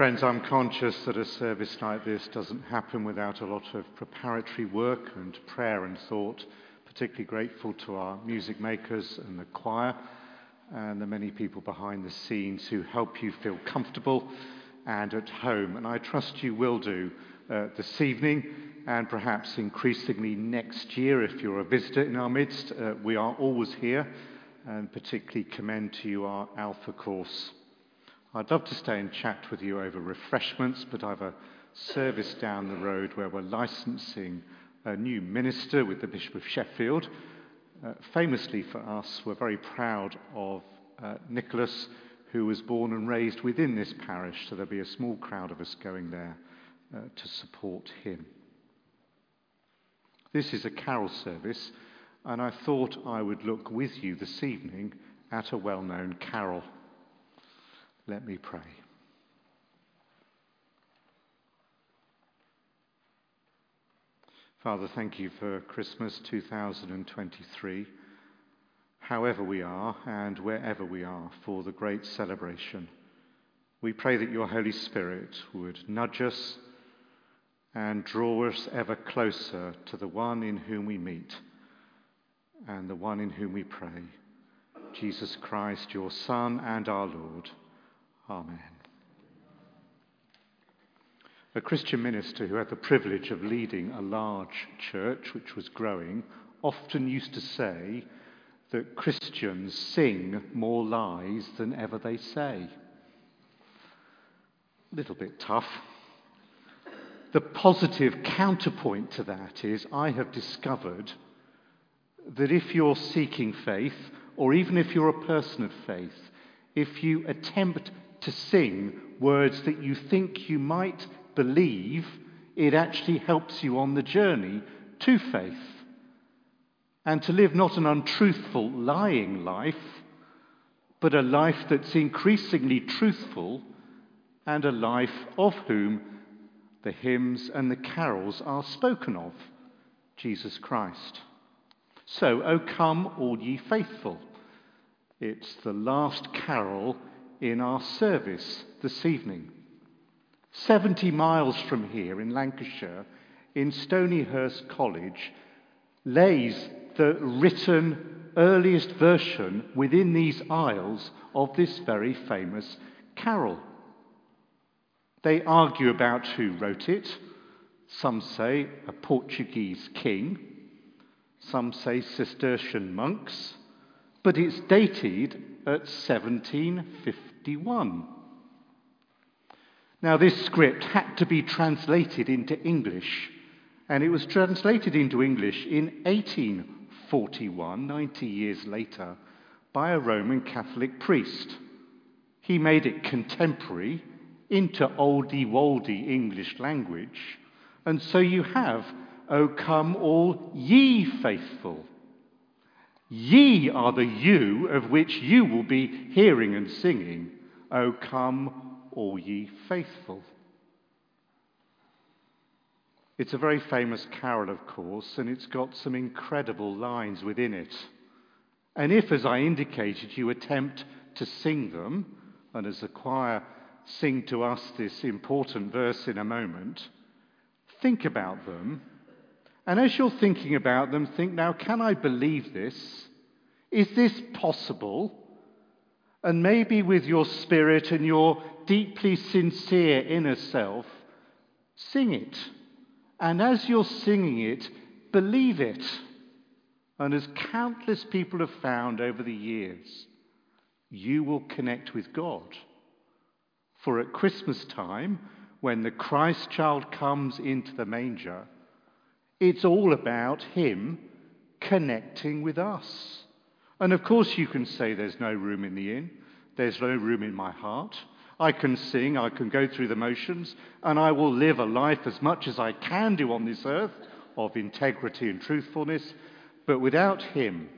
Friends, I'm conscious that a service like this doesn't happen without a lot of preparatory work and prayer and thought. Particularly grateful to our music makers and the choir and the many people behind the scenes who help you feel comfortable and at home. And I trust you will do uh, this evening and perhaps increasingly next year if you're a visitor in our midst. Uh, we are always here and particularly commend to you our Alpha course. I'd love to stay and chat with you over refreshments, but I've a service down the road where we're licensing a new minister with the Bishop of Sheffield. Uh, famously for us, we're very proud of uh, Nicholas, who was born and raised within this parish, so there'll be a small crowd of us going there uh, to support him. This is a carol service, and I thought I would look with you this evening at a well known carol. Let me pray. Father, thank you for Christmas 2023, however we are and wherever we are, for the great celebration. We pray that your Holy Spirit would nudge us and draw us ever closer to the one in whom we meet and the one in whom we pray, Jesus Christ, your Son and our Lord. Amen. A Christian minister who had the privilege of leading a large church which was growing often used to say that Christians sing more lies than ever they say. A little bit tough. The positive counterpoint to that is I have discovered that if you're seeking faith, or even if you're a person of faith, if you attempt to sing words that you think you might believe, it actually helps you on the journey to faith. And to live not an untruthful, lying life, but a life that's increasingly truthful and a life of whom the hymns and the carols are spoken of Jesus Christ. So, O come, all ye faithful. It's the last carol in our service this evening. 70 miles from here in Lancashire, in Stonyhurst College, lays the written earliest version within these isles of this very famous carol. They argue about who wrote it. Some say a Portuguese king, some say Cistercian monks, but it's dated at 1750. 51. Now, this script had to be translated into English, and it was translated into English in 1841, 90 years later, by a Roman Catholic priest. He made it contemporary into oldie woldy English language, and so you have, O come all ye faithful. Ye are the you of which you will be hearing and singing. O come, all ye faithful. It's a very famous carol, of course, and it's got some incredible lines within it. And if, as I indicated, you attempt to sing them, and as the choir sing to us this important verse in a moment, think about them and as you're thinking about them, think now, can I believe this? Is this possible? And maybe with your spirit and your deeply sincere inner self, sing it. And as you're singing it, believe it. And as countless people have found over the years, you will connect with God. For at Christmas time, when the Christ child comes into the manger, it's all about Him connecting with us. And of course, you can say there's no room in the inn, there's no room in my heart. I can sing, I can go through the motions, and I will live a life as much as I can do on this earth of integrity and truthfulness. But without Him,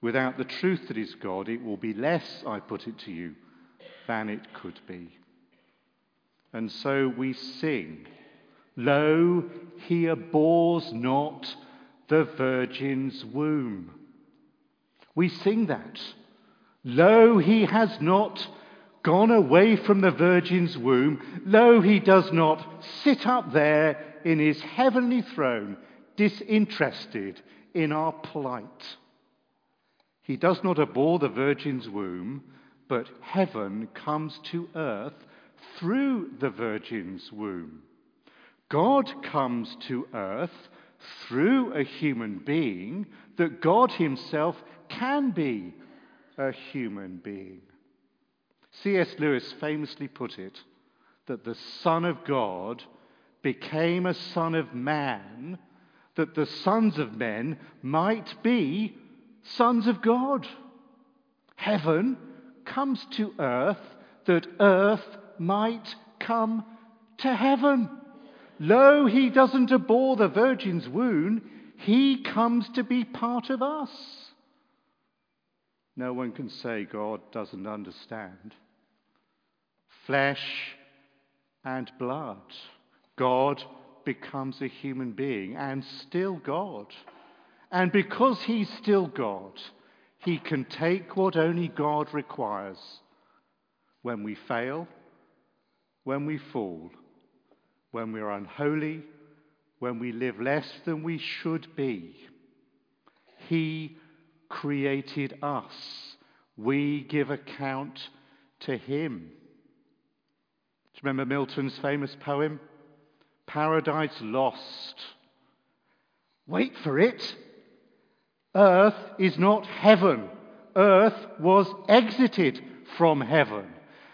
without the truth that is God, it will be less, I put it to you, than it could be. And so we sing Lo, he abhors not the virgin's womb. We sing that. Lo, he has not gone away from the Virgin's womb, lo, he does not sit up there in his heavenly throne, disinterested in our plight. He does not abhor the Virgin's womb, but heaven comes to earth through the Virgin's womb. God comes to earth through a human being that God Himself can be a human being. C.S. Lewis famously put it that the Son of God became a Son of Man, that the sons of men might be sons of God. Heaven comes to earth that earth might come to heaven. Lo, he doesn't abhor the Virgin's wound, he comes to be part of us. No one can say God doesn't understand. Flesh and blood. God becomes a human being and still God. And because he's still God, he can take what only God requires when we fail, when we fall, when we're unholy, when we live less than we should be. He created us. We give account to him. Do you remember Milton's famous poem? Paradise Lost. Wait for it. Earth is not heaven. Earth was exited from heaven.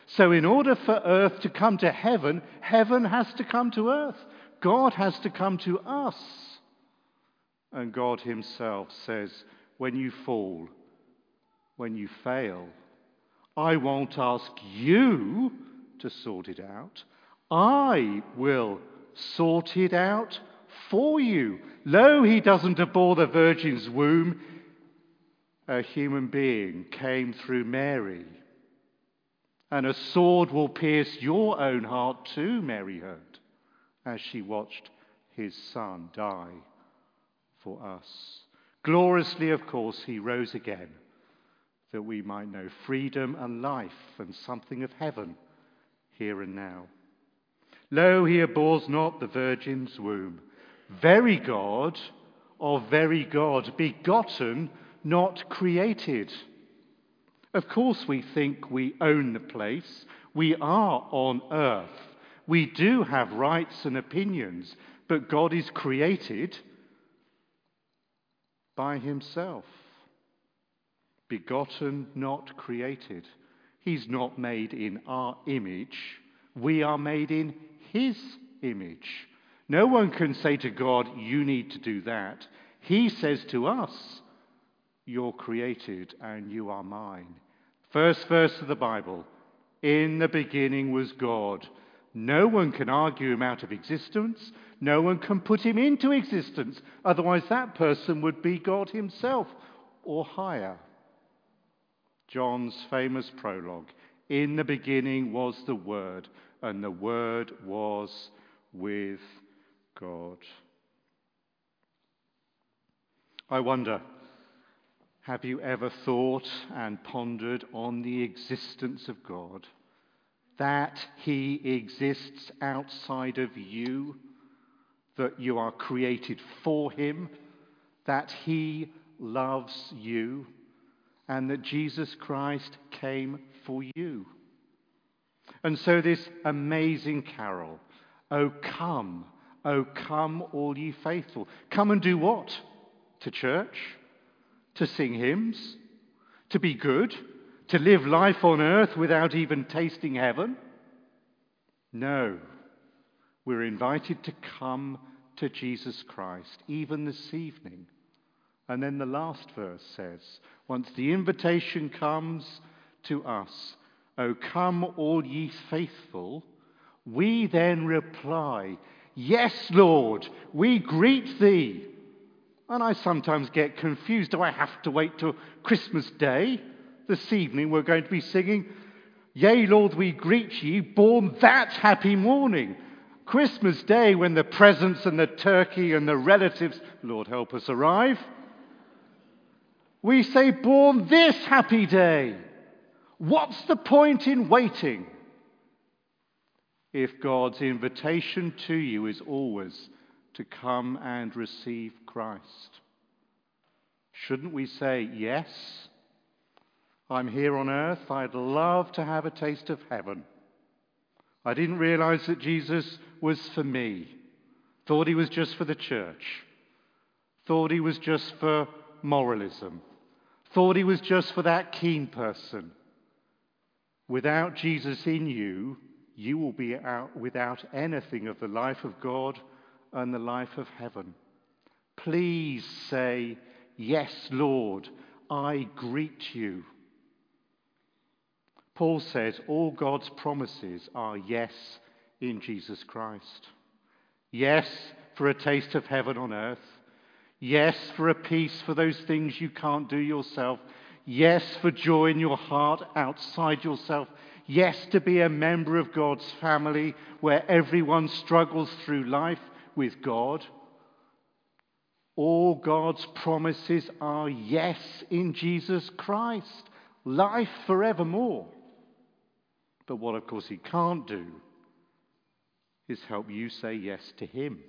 So, in order for earth to come to heaven, heaven has to come to earth. God has to come to us. And God Himself says, when you fall, when you fail. I won't ask you to sort it out. I will sort it out for you. Lo, he doesn't abhor the Virgin's womb. A human being came through Mary. And a sword will pierce your own heart too, Mary heard, as she watched his son die for us. Gloriously, of course, he rose again that we might know freedom and life and something of heaven here and now. Lo, he abhors not the Virgin's womb. Very God of very God, begotten, not created. Of course, we think we own the place. We are on earth. We do have rights and opinions, but God is created by himself. Begotten, not created. He's not made in our image. We are made in his image. No one can say to God, You need to do that. He says to us, You're created and you are mine. First verse of the Bible In the beginning was God. No one can argue him out of existence. No one can put him into existence. Otherwise, that person would be God himself or higher. John's famous prologue In the beginning was the Word, and the Word was with God. I wonder, have you ever thought and pondered on the existence of God? That He exists outside of you? that you are created for Him, that He loves you, and that Jesus Christ came for you. And so, this amazing carol, Oh, come, oh, come, all ye faithful. Come and do what? To church? To sing hymns? To be good? To live life on earth without even tasting heaven? No. We're invited to come to Jesus Christ, even this evening. And then the last verse says, once the invitation comes to us, O come, all ye faithful, we then reply, Yes, Lord, we greet thee. And I sometimes get confused. Do I have to wait till Christmas Day? This evening we're going to be singing, Yea, Lord, we greet ye, born that happy morning. Christmas Day, when the presents and the turkey and the relatives, Lord help us, arrive, we say, Born this happy day. What's the point in waiting if God's invitation to you is always to come and receive Christ? Shouldn't we say, Yes, I'm here on earth. I'd love to have a taste of heaven. I didn't realize that Jesus was for me. Thought he was just for the church. Thought he was just for moralism. Thought he was just for that keen person. Without Jesus in you, you will be out without anything of the life of God and the life of heaven. Please say, Yes, Lord, I greet you. Paul says all God's promises are yes in Jesus Christ. Yes, for a taste of heaven on earth. Yes, for a peace for those things you can't do yourself. Yes, for joy in your heart outside yourself. Yes, to be a member of God's family where everyone struggles through life with God. All God's promises are yes in Jesus Christ, life forevermore. But what, of course, He can't do is help you say yes to Him.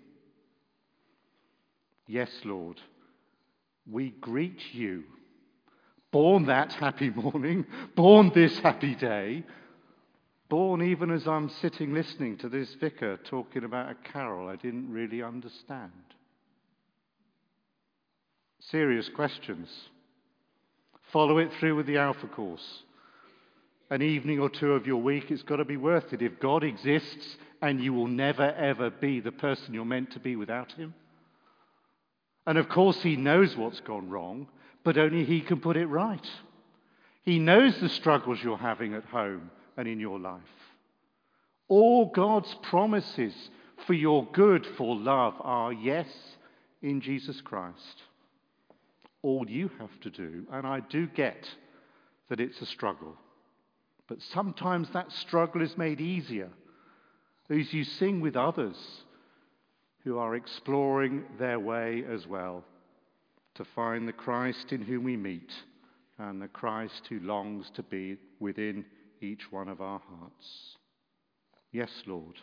Yes, Lord, we greet you. Born that happy morning, born this happy day, born even as I'm sitting listening to this vicar talking about a carol I didn't really understand. Serious questions. Follow it through with the Alpha course an evening or two of your week, it's got to be worth it. If God exists and you will never, ever be the person you're meant to be without Him. And of course, He knows what's gone wrong, but only He can put it right. He knows the struggles you're having at home and in your life. All God's promises for your good, for love, are yes in Jesus Christ. All you have to do, and I do get that it's a struggle but sometimes that struggle is made easier as you sing with others who are exploring their way as well to find the Christ in whom we meet and the Christ who longs to be within each one of our hearts. Yes, Lord,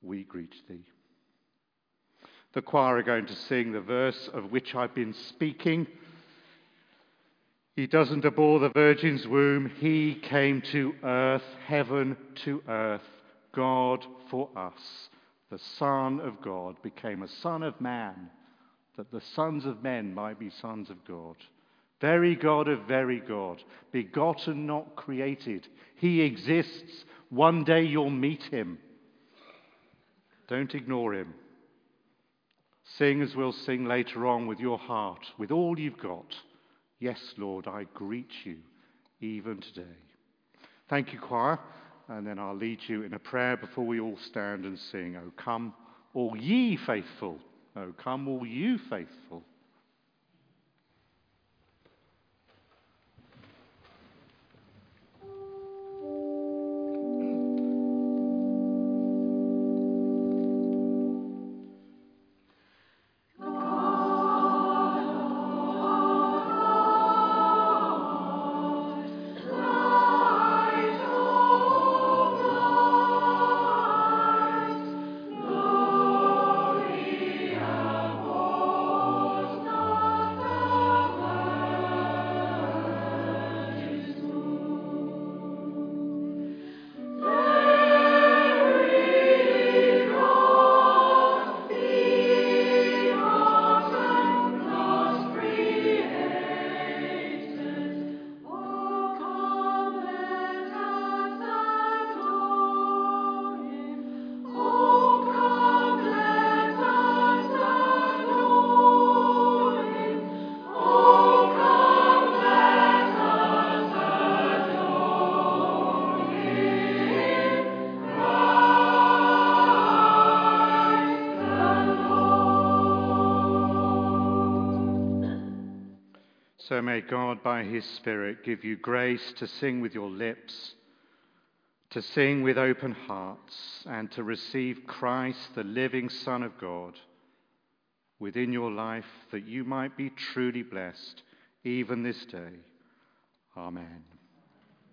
we greet thee. The choir are going to sing the verse of which I've been speaking. He doesn't abhor the Virgin's womb. He came to earth, heaven to earth, God for us. The Son of God became a Son of man, that the sons of men might be sons of God. Very God of very God, begotten, not created. He exists. One day you'll meet him. Don't ignore him. Sing as we'll sing later on with your heart, with all you've got. Yes, Lord, I greet you even today. Thank you, choir. And then I'll lead you in a prayer before we all stand and sing, Oh, come, all ye faithful. Oh, come, all you faithful. So may God, by his Spirit, give you grace to sing with your lips, to sing with open hearts, and to receive Christ, the living Son of God, within your life, that you might be truly blessed even this day. Amen.